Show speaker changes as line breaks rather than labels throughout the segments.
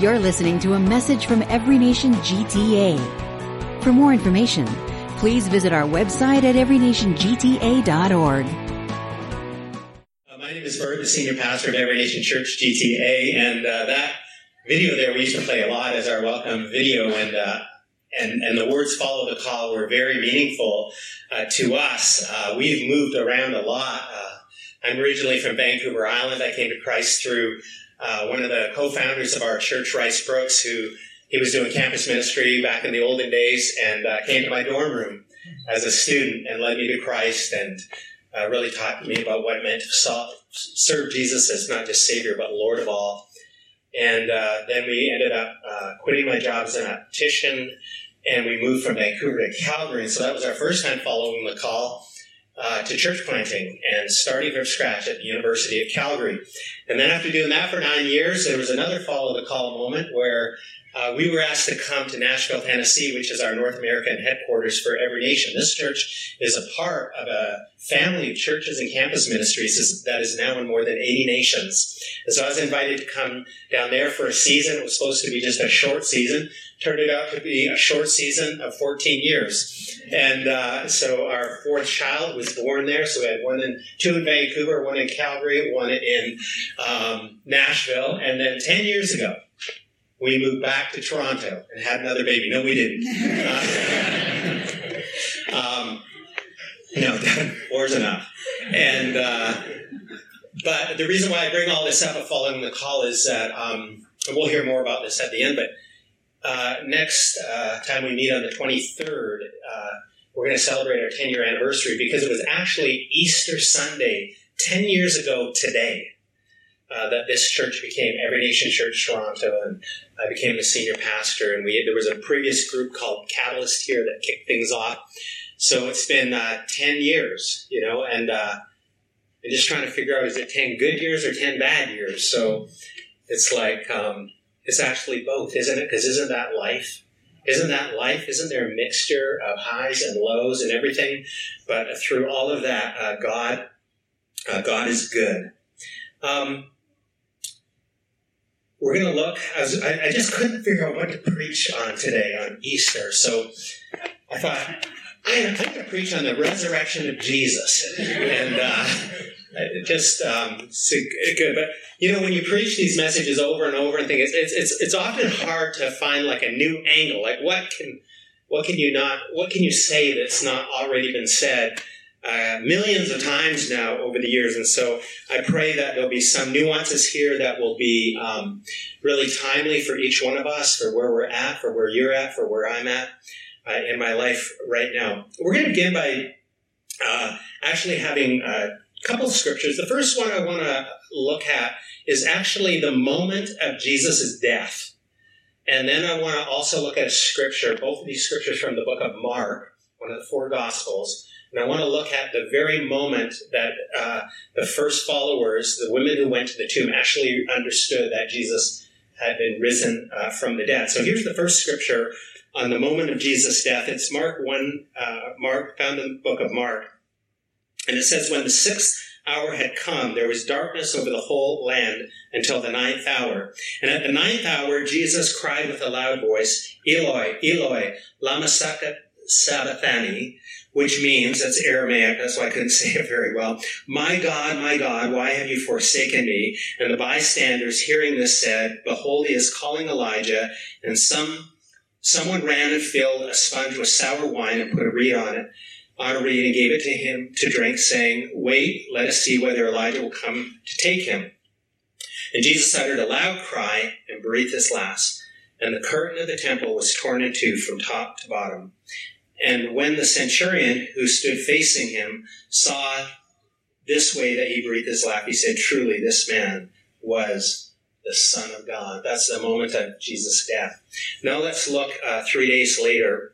You're listening to a message from Every Nation GTA. For more information, please visit our website at everynationgta.org.
Uh, my name is Bert, the senior pastor of Every Nation Church GTA, and uh, that video there we used to play a lot as our welcome video, and uh, and and the words "follow the call" were very meaningful uh, to us. Uh, we've moved around a lot. Uh, I'm originally from Vancouver Island. I came to Christ through uh, one of the co-founders of our church, Rice Broocks, who he was doing campus ministry back in the olden days, and uh, came to my dorm room as a student and led me to Christ, and uh, really taught me about what it meant to serve Jesus as not just Savior but Lord of all. And uh, then we ended up uh, quitting my job as an optician, and we moved from Vancouver to Calgary. And so that was our first time following the call uh, to church planting and starting from scratch at the University of Calgary. And then after doing that for nine years, there was another follow the call moment where uh, we were asked to come to Nashville, Tennessee, which is our North American headquarters for Every Nation. This church is a part of a family of churches and campus ministries that is now in more than 80 nations. And so I was invited to come down there for a season. It was supposed to be just a short season. Turned it out to be a short season of 14 years. And uh, so our fourth child was born there. So we had one in two in Vancouver, one in Calgary, one in um, Nashville. And then 10 years ago, we moved back to Toronto and had another baby. No, we didn't. Uh, um, no, war's enough. And uh, but the reason why I bring all this up of following the call is that um, we'll hear more about this at the end. But uh, next uh, time we meet on the 23rd, uh, we're going to celebrate our 10 year anniversary because it was actually Easter Sunday 10 years ago today uh, that this church became Every Nation Church Toronto, and I became the senior pastor. And we there was a previous group called Catalyst here that kicked things off. So it's been uh, ten years, you know, and I'm just trying to figure out is it ten good years or ten bad years? So it's like um, it's actually both, isn't it? Because isn't that life? Isn't that life? Isn't there a mixture of highs and lows and everything? But through all of that, uh, God, uh, God is good. Um, we're going to look. I, I, I, just couldn't figure out what to preach on today on Easter, so I thought I, am going to preach on the resurrection of Jesus, and uh, just um, good. But you know, when you preach these messages over and over and things, it's, it's it's often hard to find like a new angle. Like what can what can you not what can you say that's not already been said? uh, millions of times now over the years. And so I pray that there'll be some nuances here that will be um, really timely for each one of us, for where we're at, for where you're at, for where I'm at uh, in my life right now. We're going to begin by uh, actually having a couple of scriptures. The first one I want to look at is actually the moment of Jesus' death. And then I want to also look at a scripture, both of these scriptures from the book of Mark, one of the four gospels, and I want to look at the very moment that uh, the first followers, the women who went to the tomb, actually understood that Jesus had been risen uh, from the dead. So here's the first scripture on the moment of Jesus' death. It's Mark 1, uh, Mark, found in the book of Mark. And it says, When the sixth hour had come, there was darkness over the whole land until the ninth hour. And at the ninth hour, Jesus cried with a loud voice, Eloi, Eloi, lama sabachthani, which means, that's Aramaic, that's why I couldn't say it very well. My God, my God, why have you forsaken me? And the bystanders hearing this said, Behold, he is calling Elijah. And some, someone ran and filled a sponge with sour wine and put a reed on it, and gave it to him to drink, saying, Wait, let us see whether Elijah will come to take him. And Jesus uttered a loud cry and breathed his last. And the curtain of the temple was torn in two from top to bottom. And when the centurion who stood facing him saw this way that he breathed his last, he said, Truly, this man was the Son of God. That's the moment of Jesus' death. Now let's look uh, three days later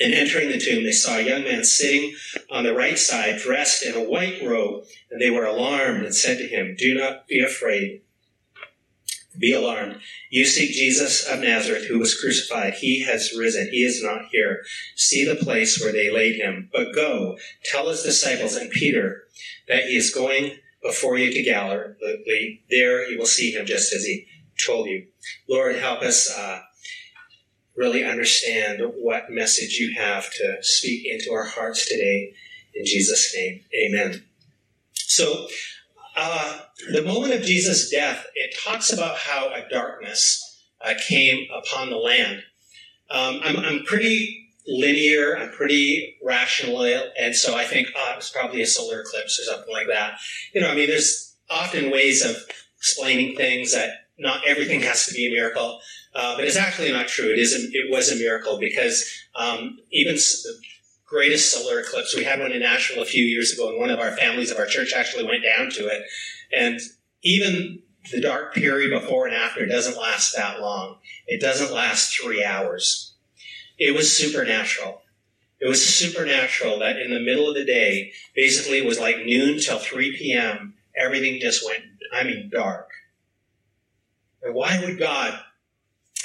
And entering the tomb, they saw a young man sitting on the right side, dressed in a white robe, and they were alarmed and said to him, Do not be afraid. Be alarmed. You seek Jesus of Nazareth, who was crucified. He has risen. He is not here. See the place where they laid him. But go, tell his disciples and Peter that he is going before you to Galilee. There you will see him just as he told you. Lord, help us uh, really understand what message you have to speak into our hearts today. In Jesus' name, amen. So, uh, the moment of Jesus' death, it talks about how a darkness uh, came upon the land. Um, I'm, I'm, pretty linear, I'm pretty rational, and so I think, oh, it was probably a solar eclipse or something like that. You know, I mean, there's often ways of explaining things that not everything has to be a miracle, uh, but it's actually not true. It is. A, it was a miracle because um, even the greatest solar eclipse, we had one in Nashville a few years ago, and one of our families of our church actually went down to it, and even the dark period before and after doesn't last that long. It doesn't last three hours. It was supernatural. It was supernatural that in the middle of the day, basically it was like noon till 3 p.m., everything just went, I mean, dark. And why would God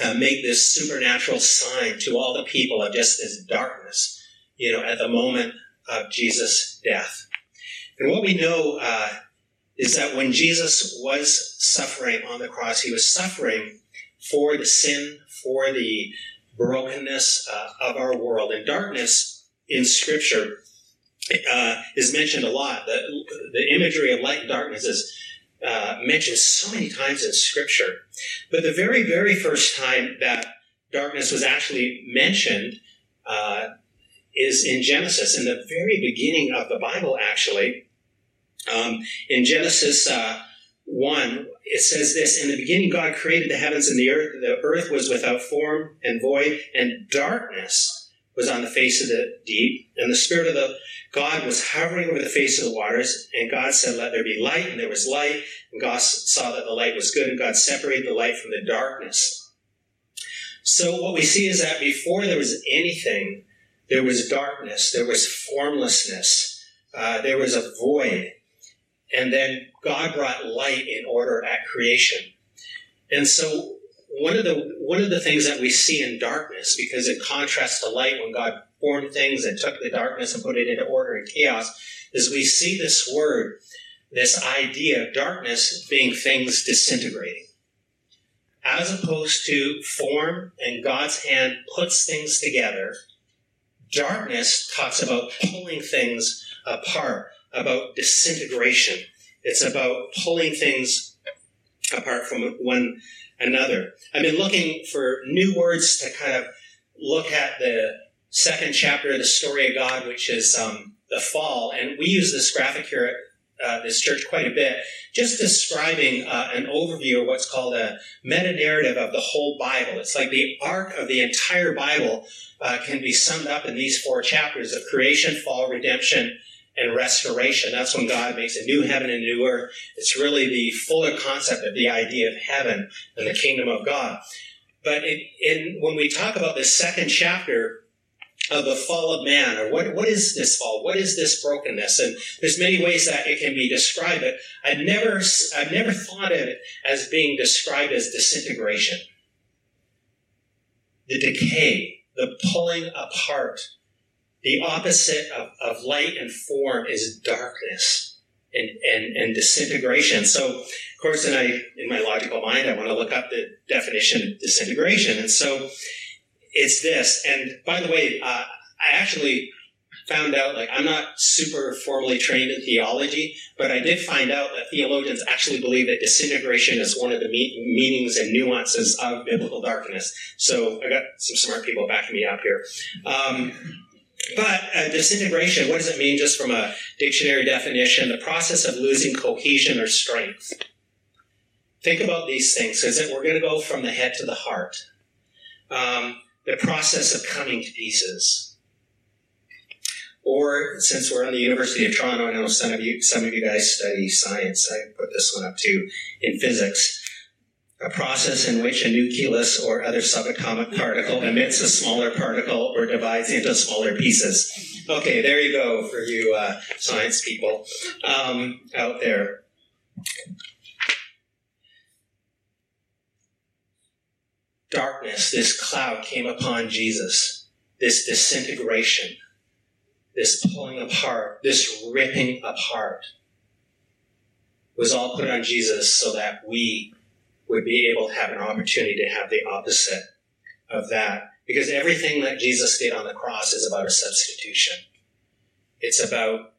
uh, make this supernatural sign to all the people of just this darkness, you know, at the moment of Jesus' death? And what we know uh, is that when Jesus was suffering on the cross, he was suffering for the sin, for the brokenness uh, of our world. And darkness in Scripture uh, is mentioned a lot. The, the imagery of light and darkness is uh, mentioned so many times in Scripture. But the very, very first time that darkness was actually mentioned uh, is in Genesis, in the very beginning of the Bible, actually. Um, in Genesis uh, 1, it says this In the beginning, God created the heavens and the earth. The earth was without form and void, and darkness was on the face of the deep. And the Spirit of the God was hovering over the face of the waters. And God said, Let there be light. And there was light. And God saw that the light was good. And God separated the light from the darkness. So what we see is that before there was anything, there was darkness, there was formlessness, uh, there was a void. And then God brought light in order at creation. And so one of the one of the things that we see in darkness, because in contrast to light, when God formed things and took the darkness and put it into order and chaos, is we see this word, this idea of darkness being things disintegrating. As opposed to form and God's hand puts things together, darkness talks about pulling things apart about disintegration. It's about pulling things apart from one another. I've been looking for new words to kind of look at the second chapter of the story of God, which is um, the fall. And we use this graphic here at uh, this church quite a bit, just describing uh, an overview of what's called a meta narrative of the whole Bible. It's like the arc of the entire Bible uh, can be summed up in these four chapters of creation, fall, redemption, and restoration. That's when God makes a new heaven and a new earth. It's really the fuller concept of the idea of heaven and the kingdom of God. But it, in, when we talk about the second chapter of the fall of man, or what, what is this fall? What is this brokenness? And there's many ways that it can be described, but I've never, I've never thought of it as being described as disintegration. The decay, the pulling apart the opposite of, of light and form is darkness and, and, and disintegration. So, of course, in, I, in my logical mind, I want to look up the definition of disintegration. And so it's this. And by the way, uh, I actually found out, like, I'm not super formally trained in theology, but I did find out that theologians actually believe that disintegration is one of the me- meanings and nuances of biblical darkness. So I got some smart people backing me up here. Um, but uh, disintegration, what does it mean just from a dictionary definition? The process of losing cohesion or strength. Think about these things because we're going to go from the head to the heart. Um, the process of coming to pieces. Or since we're on the University of Toronto, I know some of you some of you guys study science. I put this one up too in physics. A process in which a nucleus or other subatomic particle emits a smaller particle or divides into smaller pieces. Okay, there you go for you uh, science people um, out there. Darkness, this cloud came upon Jesus, this disintegration, this pulling apart, this ripping apart was all put on Jesus so that we would be able to have an opportunity to have the opposite of that. Because everything that Jesus did on the cross is about a substitution. It's about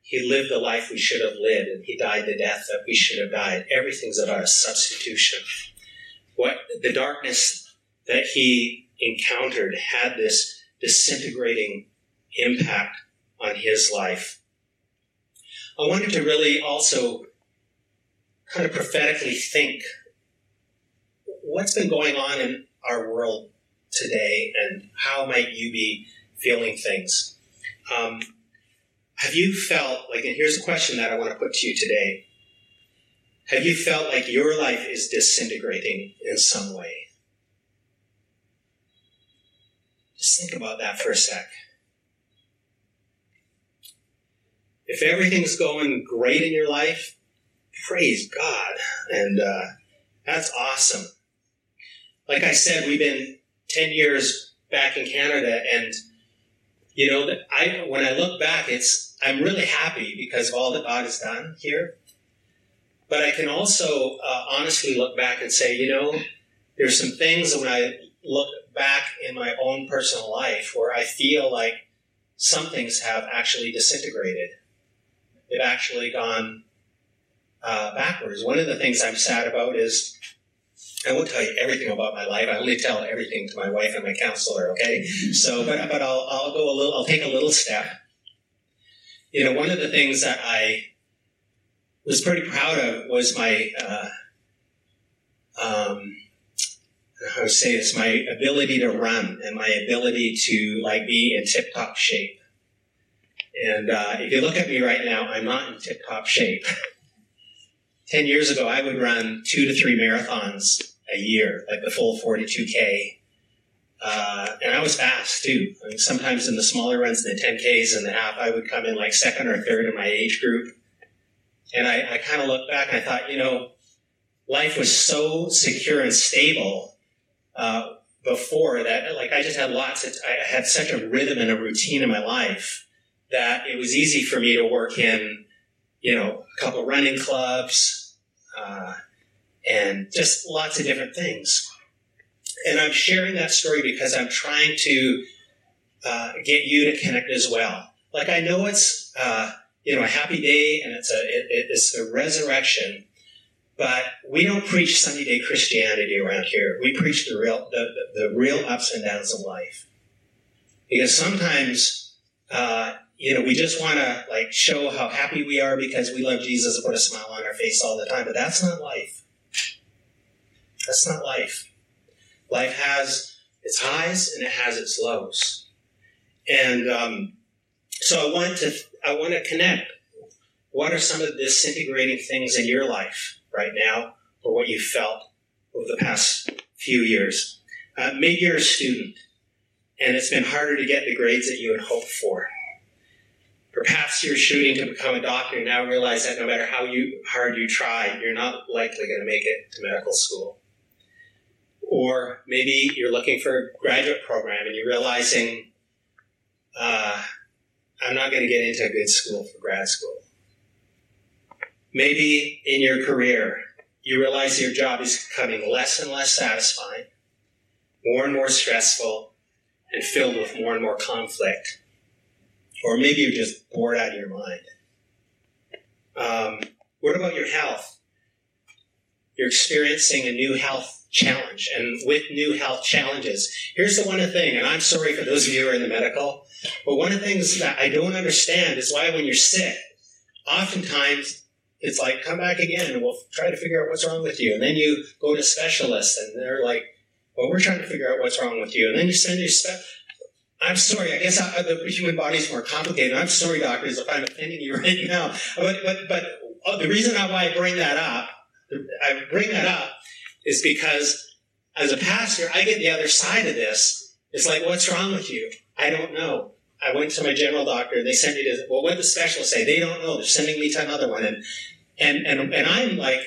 he lived the life we should have lived and he died the death that we should have died. Everything's about a substitution. What the darkness that he encountered had this disintegrating impact on his life. I wanted to really also kind of prophetically think what's been going on in our world today and how might you be feeling things? Um, have you felt like, and here's a question that I want to put to you today. Have you felt like your life is disintegrating in some way? Just think about that for a sec. If everything's going great in your life, praise God. And uh, that's awesome. Like I said, we've been 10 years back in Canada, and you know, I when I look back, it's I'm really happy because of all that God has done here. But I can also uh, honestly look back and say, you know, there's some things when I look back in my own personal life where I feel like some things have actually disintegrated. They've actually gone uh, backwards. One of the things I'm sad about is I won't tell you everything about my life. I only tell everything to my wife and my counselor. Okay, so but but I'll I'll go a little. I'll take a little step. You know, one of the things that I was pretty proud of was my uh, um, how to say it's my ability to run and my ability to like be in tip top shape. And uh, if you look at me right now, I'm not in tip top shape. 10 years ago, I would run two to three marathons a year, like the full 42K. Uh, and I was fast too. I mean, sometimes in the smaller runs, the 10Ks and the half, I would come in like second or third in my age group. And I, I kind of looked back and I thought, you know, life was so secure and stable uh, before that, like I just had lots of, I had such a rhythm and a routine in my life that it was easy for me to work in, you know, a couple running clubs, uh, and just lots of different things. And I'm sharing that story because I'm trying to uh, get you to connect as well. Like I know it's uh, you know a happy day and it's a it, it's the resurrection, but we don't preach Sunday day Christianity around here. We preach the real the, the, the real ups and downs of life because sometimes uh, you know, we just want to like show how happy we are because we love Jesus and put a smile on our face all the time. But that's not life. That's not life. Life has its highs and it has its lows. And um, so I want to I want to connect. What are some of the disintegrating things in your life right now, or what you felt over the past few years? Uh, maybe you're a student, and it's been harder to get the grades that you had hoped for Perhaps you're shooting to become a doctor and now realize that no matter how you, hard you try, you're not likely going to make it to medical school. Or maybe you're looking for a graduate program and you're realizing, uh, I'm not going to get into a good school for grad school. Maybe in your career, you realize your job is becoming less and less satisfying, more and more stressful, and filled with more and more conflict or maybe you're just bored out of your mind. Um, what about your health? You're experiencing a new health challenge, and with new health challenges, here's the one thing, and I'm sorry for those of you who are in the medical, but one of the things that I don't understand is why when you're sick, oftentimes it's like, come back again and we'll try to figure out what's wrong with you. And then you go to specialists and they're like, well, we're trying to figure out what's wrong with you. And then you send your spe- I'm sorry. I guess I, the human body is more complicated. I'm sorry, doctors, if I'm offending you right now. But but but uh, the reason why I bring that up, I bring that up, is because as a pastor, I get the other side of this. It's like, what's wrong with you? I don't know. I went to my general doctor. They sent me to, well, what did the specialists say? They don't know. They're sending me to another one. And, and, and, and I'm like,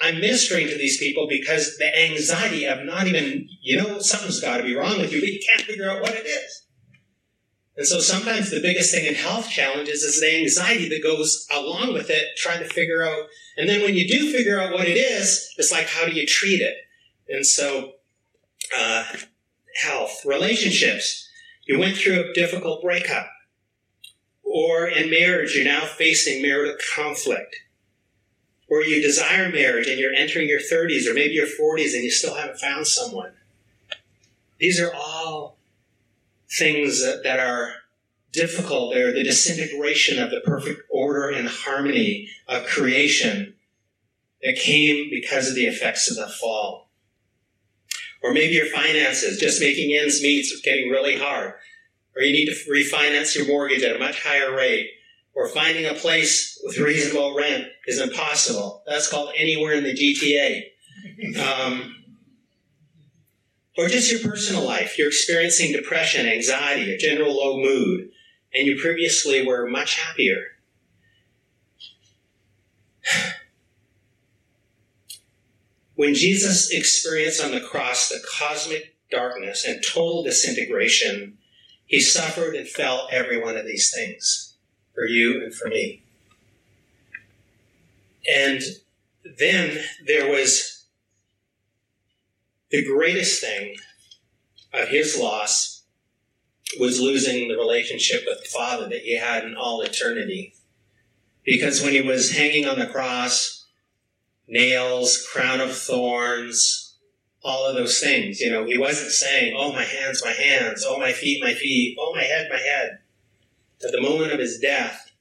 I'm ministering to these people because the anxiety of not even, you know, something's got to be wrong with you, but you can't figure out what it is. And so sometimes the biggest thing in health challenges is the anxiety that goes along with it, trying to figure out. And then when you do figure out what it is, it's like, how do you treat it? And so, uh, health, relationships. You went through a difficult breakup. Or in marriage, you're now facing marital conflict. Or you desire marriage and you're entering your 30s or maybe your 40s and you still haven't found someone. These are all things that are difficult. They're the disintegration of the perfect order and harmony of creation that came because of the effects of the fall. Or maybe your finances, just making ends meet is getting really hard. Or you need to refinance your mortgage at a much higher rate. Or finding a place with reasonable rent is impossible. That's called anywhere in the GTA. Um, or just your personal life. You're experiencing depression, anxiety, a general low mood, and you previously were much happier. When Jesus experienced on the cross the cosmic darkness and total disintegration, he suffered and felt every one of these things for you and for me. And then there was the greatest thing of his loss was losing the relationship with the Father that he had in all eternity. Because when he was hanging on the cross, nails, crown of thorns, all of those things, you know, he wasn't saying, oh, my hands, my hands, oh, my feet, my feet, oh, my head, my head. At the moment of his death,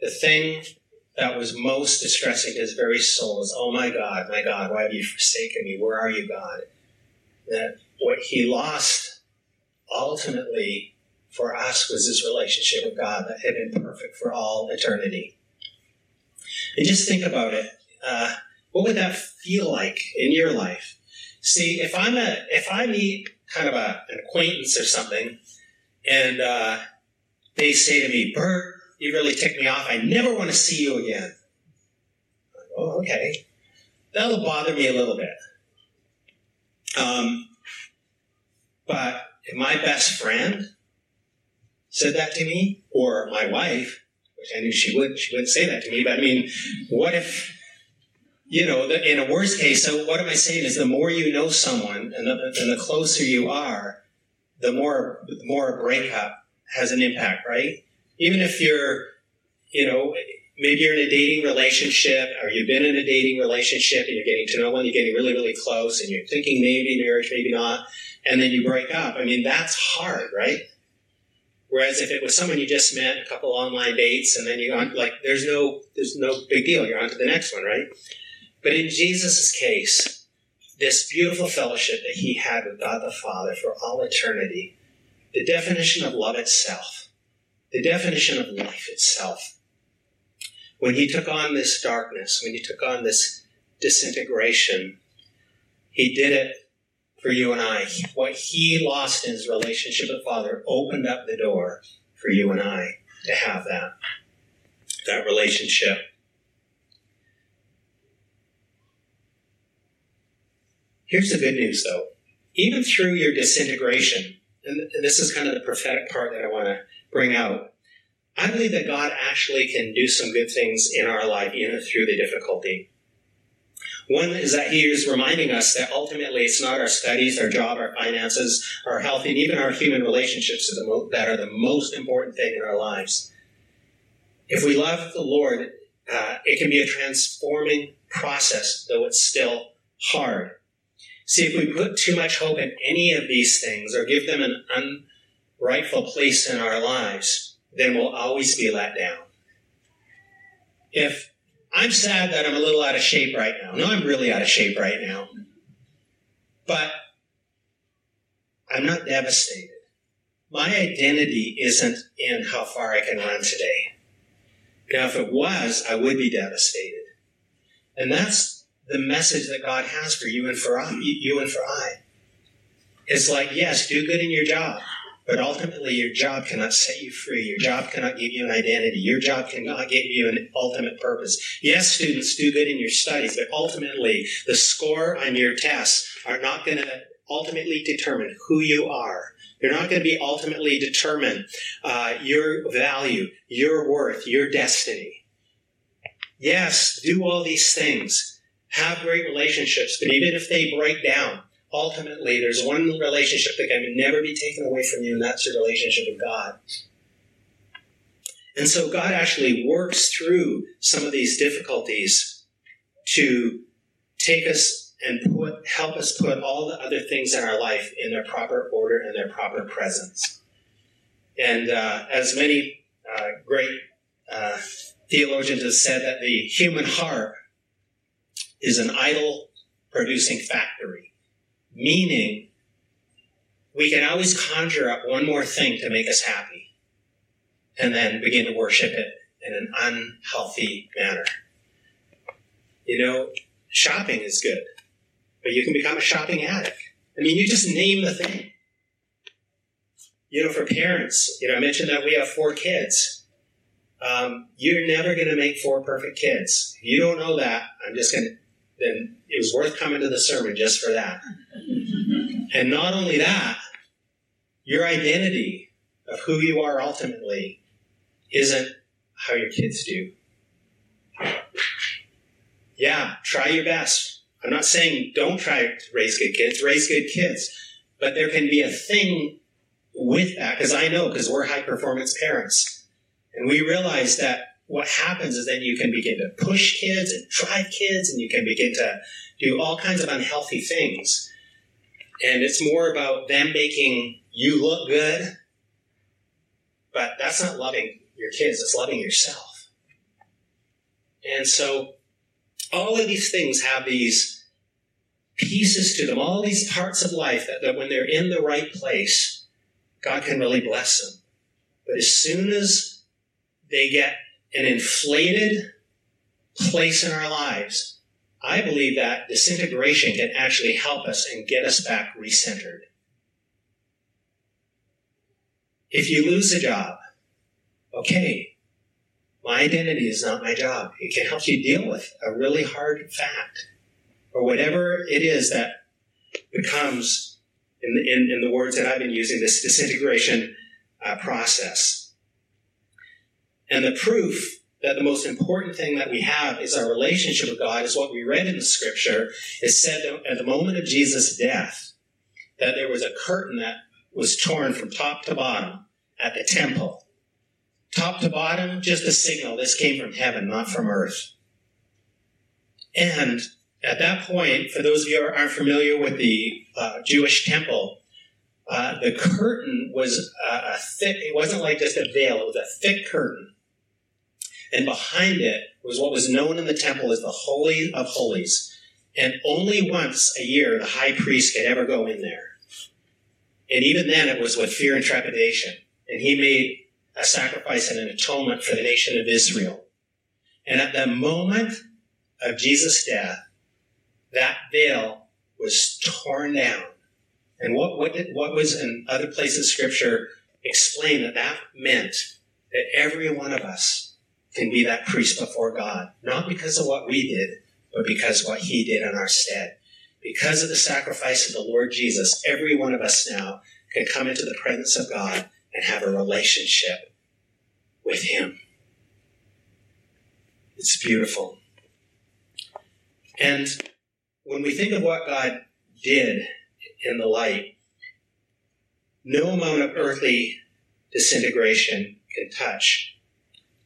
the thing that was most distressing to his very soul is, oh my God, my God, why have you forsaken me? Where are you, God? That what he lost ultimately for us was his relationship with God that had been perfect for all eternity. And just think about it. Uh, what would that feel like in your life? See, if I'm a, if I meet kind of a, an acquaintance or something, and uh, they say to me, Bert, you really ticked me off. I never want to see you again. Oh, okay. That'll bother me a little bit. Um, but if my best friend said that to me, or my wife, which I knew she would, she wouldn't say that to me, but I mean, what if, you know, the, in a worst case, so what am I saying is the more you know someone and the, and the closer you are, the more, the more a breakup has an impact, right? Even if you're, you know, maybe you're in a dating relationship or you've been in a dating relationship and you're getting to know one, you're getting really, really close and you're thinking maybe marriage, maybe not, and then you break up. I mean, that's hard, right? Whereas if it was someone you just met, a couple online dates, and then you on like there's no there's no big deal. You're on to the next one, right? But in Jesus' case, this beautiful fellowship that he had with God the Father for all eternity, the definition of love itself, the definition of life itself, when he took on this darkness, when he took on this disintegration, he did it for you and I. What he lost in his relationship with Father opened up the door for you and I to have that, that relationship. Here's the good news though. Even through your disintegration, and this is kind of the prophetic part that I want to bring out, I believe that God actually can do some good things in our life, even through the difficulty. One is that he is reminding us that ultimately it's not our studies, our job, our finances, our health, and even our human relationships that are the most important thing in our lives. If we love the Lord, uh, it can be a transforming process, though it's still hard. See, if we put too much hope in any of these things or give them an unrightful place in our lives, then we'll always be let down. If I'm sad that I'm a little out of shape right now, no, I'm really out of shape right now, but I'm not devastated. My identity isn't in how far I can run today. Now, if it was, I would be devastated. And that's the message that God has for you and for I, you and for I. It's like, yes, do good in your job, but ultimately your job cannot set you free. Your job cannot give you an identity. Your job cannot give you an ultimate purpose. Yes, students, do good in your studies, but ultimately the score on your tests are not going to ultimately determine who you are. They're not going to be ultimately determine uh, your value, your worth, your destiny. Yes, do all these things. Have great relationships, but even if they break down, ultimately there's one relationship that can never be taken away from you, and that's your relationship with God. And so God actually works through some of these difficulties to take us and put help us put all the other things in our life in their proper order and their proper presence. And uh, as many uh, great uh, theologians have said, that the human heart is an idol producing factory, meaning we can always conjure up one more thing to make us happy and then begin to worship it in an unhealthy manner. You know, shopping is good, but you can become a shopping addict. I mean, you just name the thing. You know, for parents, you know, I mentioned that we have four kids. Um, you're never going to make four perfect kids. If you don't know that, I'm just going to, then it was worth coming to the sermon just for that. And not only that, your identity of who you are ultimately isn't how your kids do. Yeah, try your best. I'm not saying don't try to raise good kids, raise good kids. But there can be a thing with that, because I know, because we're high performance parents. And we realize that what happens is then you can begin to push kids and drive kids, and you can begin to do all kinds of unhealthy things. And it's more about them making you look good, but that's not loving your kids, it's loving yourself. And so all of these things have these pieces to them, all these parts of life that, that when they're in the right place, God can really bless them. But as soon as they get an inflated place in our lives, I believe that disintegration can actually help us and get us back recentered. If you lose a job, okay, my identity is not my job. It can help you deal with a really hard fact or whatever it is that becomes, in the, in, in the words that I've been using, this disintegration uh, process. And the proof that the most important thing that we have is our relationship with God is what we read in the scripture. It said at the moment of Jesus' death that there was a curtain that was torn from top to bottom at the temple. Top to bottom, just a signal this came from heaven, not from earth. And at that point, for those of you who aren't familiar with the uh, Jewish temple, uh, the curtain was a thick, it wasn't like just a veil, it was a thick curtain. And behind it was what was known in the temple as the Holy of Holies. And only once a year the high priest could ever go in there. And even then it was with fear and trepidation. And he made a sacrifice and an atonement for the nation of Israel. And at the moment of Jesus' death, that veil was torn down. And what, what, did, what was in other places scripture explained that that meant that every one of us can be that priest before God, not because of what we did, but because what he did in our stead. Because of the sacrifice of the Lord Jesus, every one of us now can come into the presence of God and have a relationship with him. It's beautiful. And when we think of what God did in the light, no amount of earthly disintegration can touch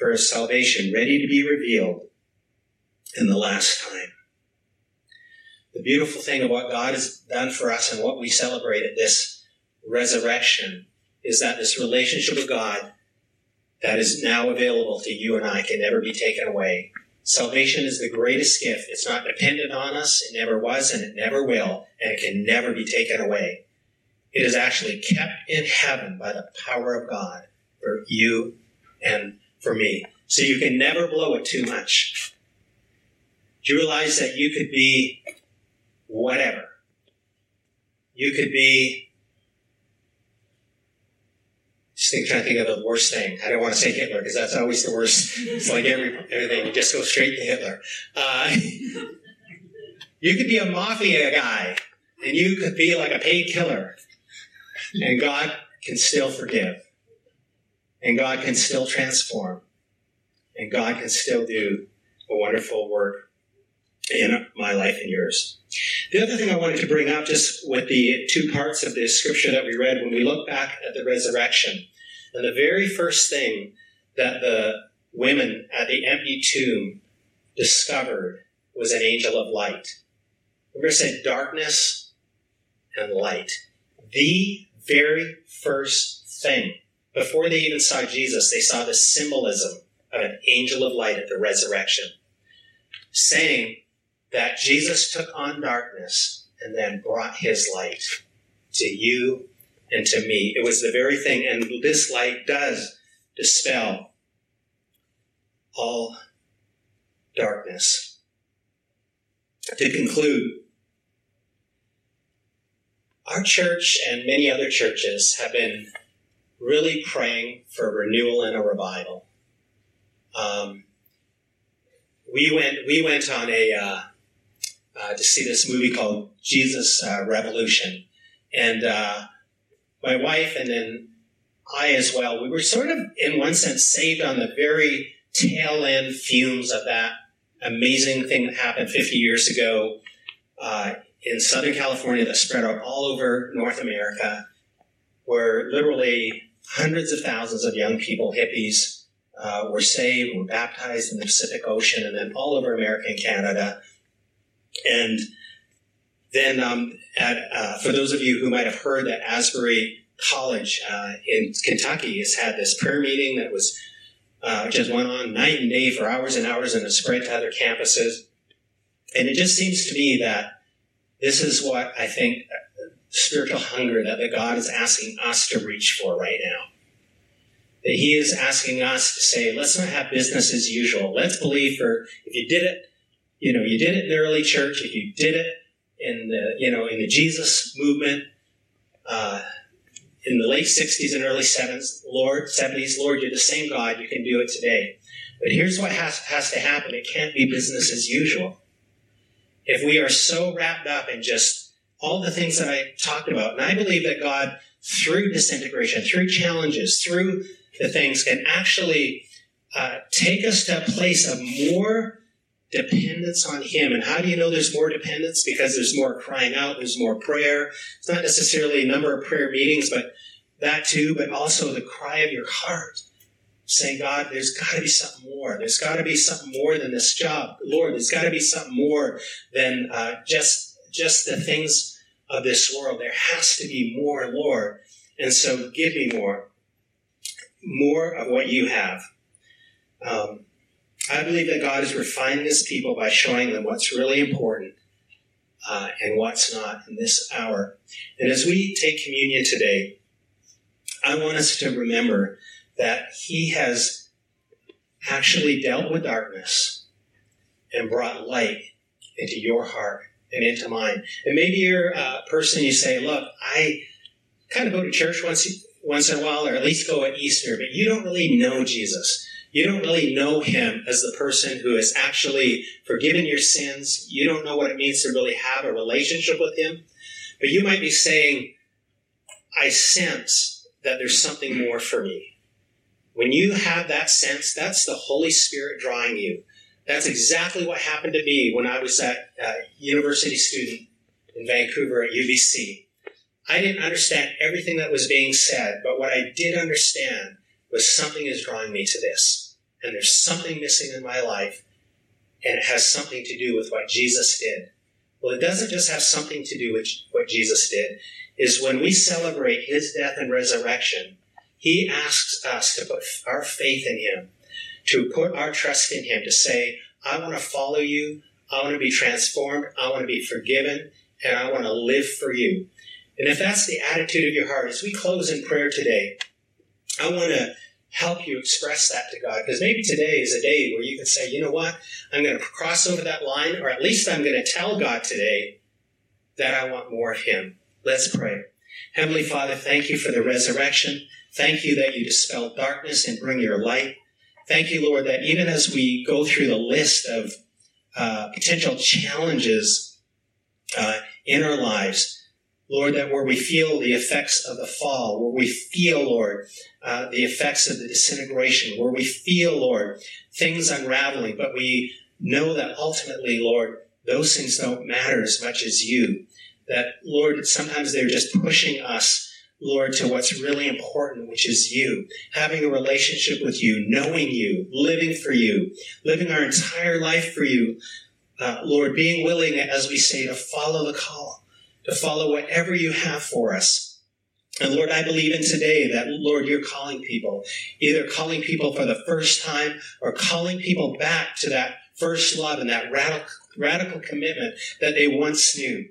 for a salvation ready to be revealed in the last time. the beautiful thing of what God has done for us and what we celebrate at this resurrection is that this relationship with God that is now available to you and I can never be taken away. Salvation is the greatest gift. It's not dependent on us. It never was and it never will, and it can never be taken away. It is actually kept in heaven by the power of God for you and for me. So you can never blow it too much. Do you realize that you could be whatever? You could be just think, trying to think of the worst thing. I don't want to say Hitler because that's always the worst. It's like every, everything, you just go straight to Hitler. Uh, you could be a mafia guy and you could be like a paid killer and God can still forgive and God can still transform and God can still do a wonderful work in my life and yours. The other thing I wanted to bring up, just with the two parts of the scripture that we read, when we look back at the resurrection, and the very first thing that the women at the empty tomb discovered was an angel of light. Remember, said darkness and light. The very first thing, before they even saw Jesus, they saw the symbolism of an angel of light at the resurrection, saying that Jesus took on darkness and then brought his light to you and to me. It was the very thing, and this light does dispel all darkness. To conclude, our church and many other churches have been really praying for renewal and a revival. Um, we went we went on a uh, uh, to see this movie called Jesus uh, Revolution, and uh, my wife and then I as well. We were sort of, in one sense, saved on the very tail end fumes of that amazing thing that happened 50 years ago uh, in Southern California that spread out all over North America, where literally hundreds of thousands of young people, hippies, uh, were saved, were baptized in the Pacific Ocean, and then all over America and Canada. And then, um, at, uh, for those of you who might have heard that Asbury College uh, in Kentucky has had this prayer meeting that was uh, just went on night and day for hours and hours and it spread to other campuses. And it just seems to me that this is what I think spiritual hunger that that God is asking us to reach for right now. That He is asking us to say, let's not have business as usual. Let's believe for if you did it, you know, you did it in the early church, if you did it in the you know in the Jesus movement uh, in the late '60s and early '70s. Lord, '70s, Lord, you're the same God. You can do it today. But here's what has, has to happen. It can't be business as usual. If we are so wrapped up in just all the things that I talked about, and I believe that God, through disintegration, through challenges, through the things, can actually uh, take us to a place of more dependence on Him. And how do you know there's more dependence? Because there's more crying out, there's more prayer. It's not necessarily a number of prayer meetings, but that too, but also the cry of your heart. Saying, God, there's got to be something more. There's got to be something more than this job. Lord, there's got to be something more than uh, just just the things of this world. There has to be more, Lord. And so give me more. More of what you have. Um, I believe that God is refining his people by showing them what's really important uh, and what's not in this hour. And as we take communion today, I want us to remember that he has actually dealt with darkness and brought light into your heart and into mine. And maybe you're a person you say, look, I kind of go to church once once in a while, or at least go at Easter, but you don't really know Jesus you don't really know him as the person who has actually forgiven your sins. You don't know what it means to really have a relationship with him. But you might be saying, I sense that there's something more for me. When you have that sense, that's the Holy Spirit drawing you. That's exactly what happened to me when I was a uh, university student in Vancouver at UBC. I didn't understand everything that was being said, but what I did understand was something is drawing me to this. And there's something missing in my life, and it has something to do with what Jesus did Well, it doesn't just have something to do with what Jesus did, is when we celebrate his death and resurrection, he asks us to put our faith in him, to put our trust in him, to say, I want to follow you, I want to be transformed, I want to be forgiven, and I want to live for you. And if that's the attitude of your heart, as we close in prayer today, I want to help you express that to God. Because maybe today is a day where you can say, you know what? I'm going to cross over that line, or at least I'm going to tell God today that I want more of Him. Let's pray. Heavenly Father, thank you for the resurrection. Thank you that you dispel darkness and bring your light. Thank you, Lord, that even as we go through the list of uh, potential challenges uh, in our lives, Lord, that where we feel the effects of the fall, where we feel, Lord, uh, the effects of the disintegration, where we feel, Lord, things unraveling, but we know that ultimately, Lord, those things don't matter as much as you. That, Lord, sometimes they're just pushing us, Lord, to what's really important, which is you. Having a relationship with you, knowing you, living for you, living our entire life for you. Uh, Lord, being willing, as we say, to follow the call to follow whatever you have for us. And Lord, I believe in today that, Lord, you're calling people, either calling people for the first time or calling people back to that first love and that radical, radical commitment that they once knew.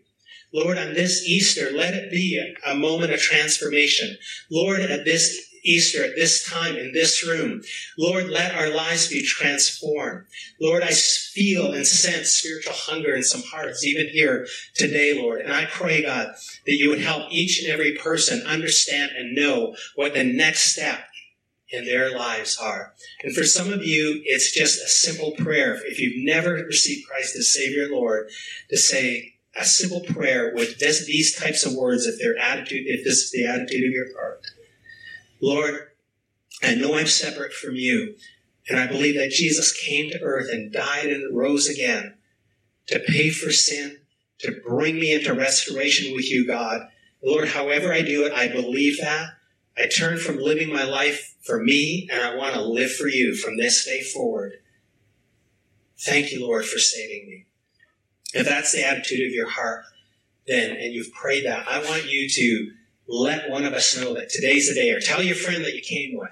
Lord, on this Easter, let it be a, moment of transformation. Lord, at this Easter at this time in this room. Lord, let our lives be transformed. Lord, I feel and sense spiritual hunger in some hearts, even here today, Lord. And I pray, God, that you would help each and every person understand and know what the next step in their lives are. And for some of you, it's just a simple prayer. If you've never received Christ as Savior Lord, to say a simple prayer with this, these types of words, if their attitude, if this is the attitude of your heart. Lord, I know I'm separate from you, and I believe that Jesus came to earth and died and rose again to pay for sin, to bring me into restoration with you, God. Lord, however I do it, I believe that. I turn from living my life for me, and I want to live for you from this day forward. Thank you, Lord, for saving me. If that's the attitude of your heart, then, and you've prayed that, I want you to let one of us know that today's the day, or tell your friend that you came with.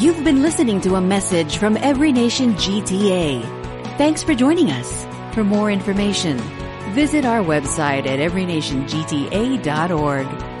You've been listening to a message from Every Nation GTA. Thanks for joining us. For more information, visit our website at everynationgta.org.